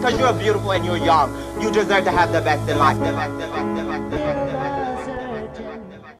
'Cause you're beautiful and you're young. You deserve to have the best in life. The best, the best, the best, the best.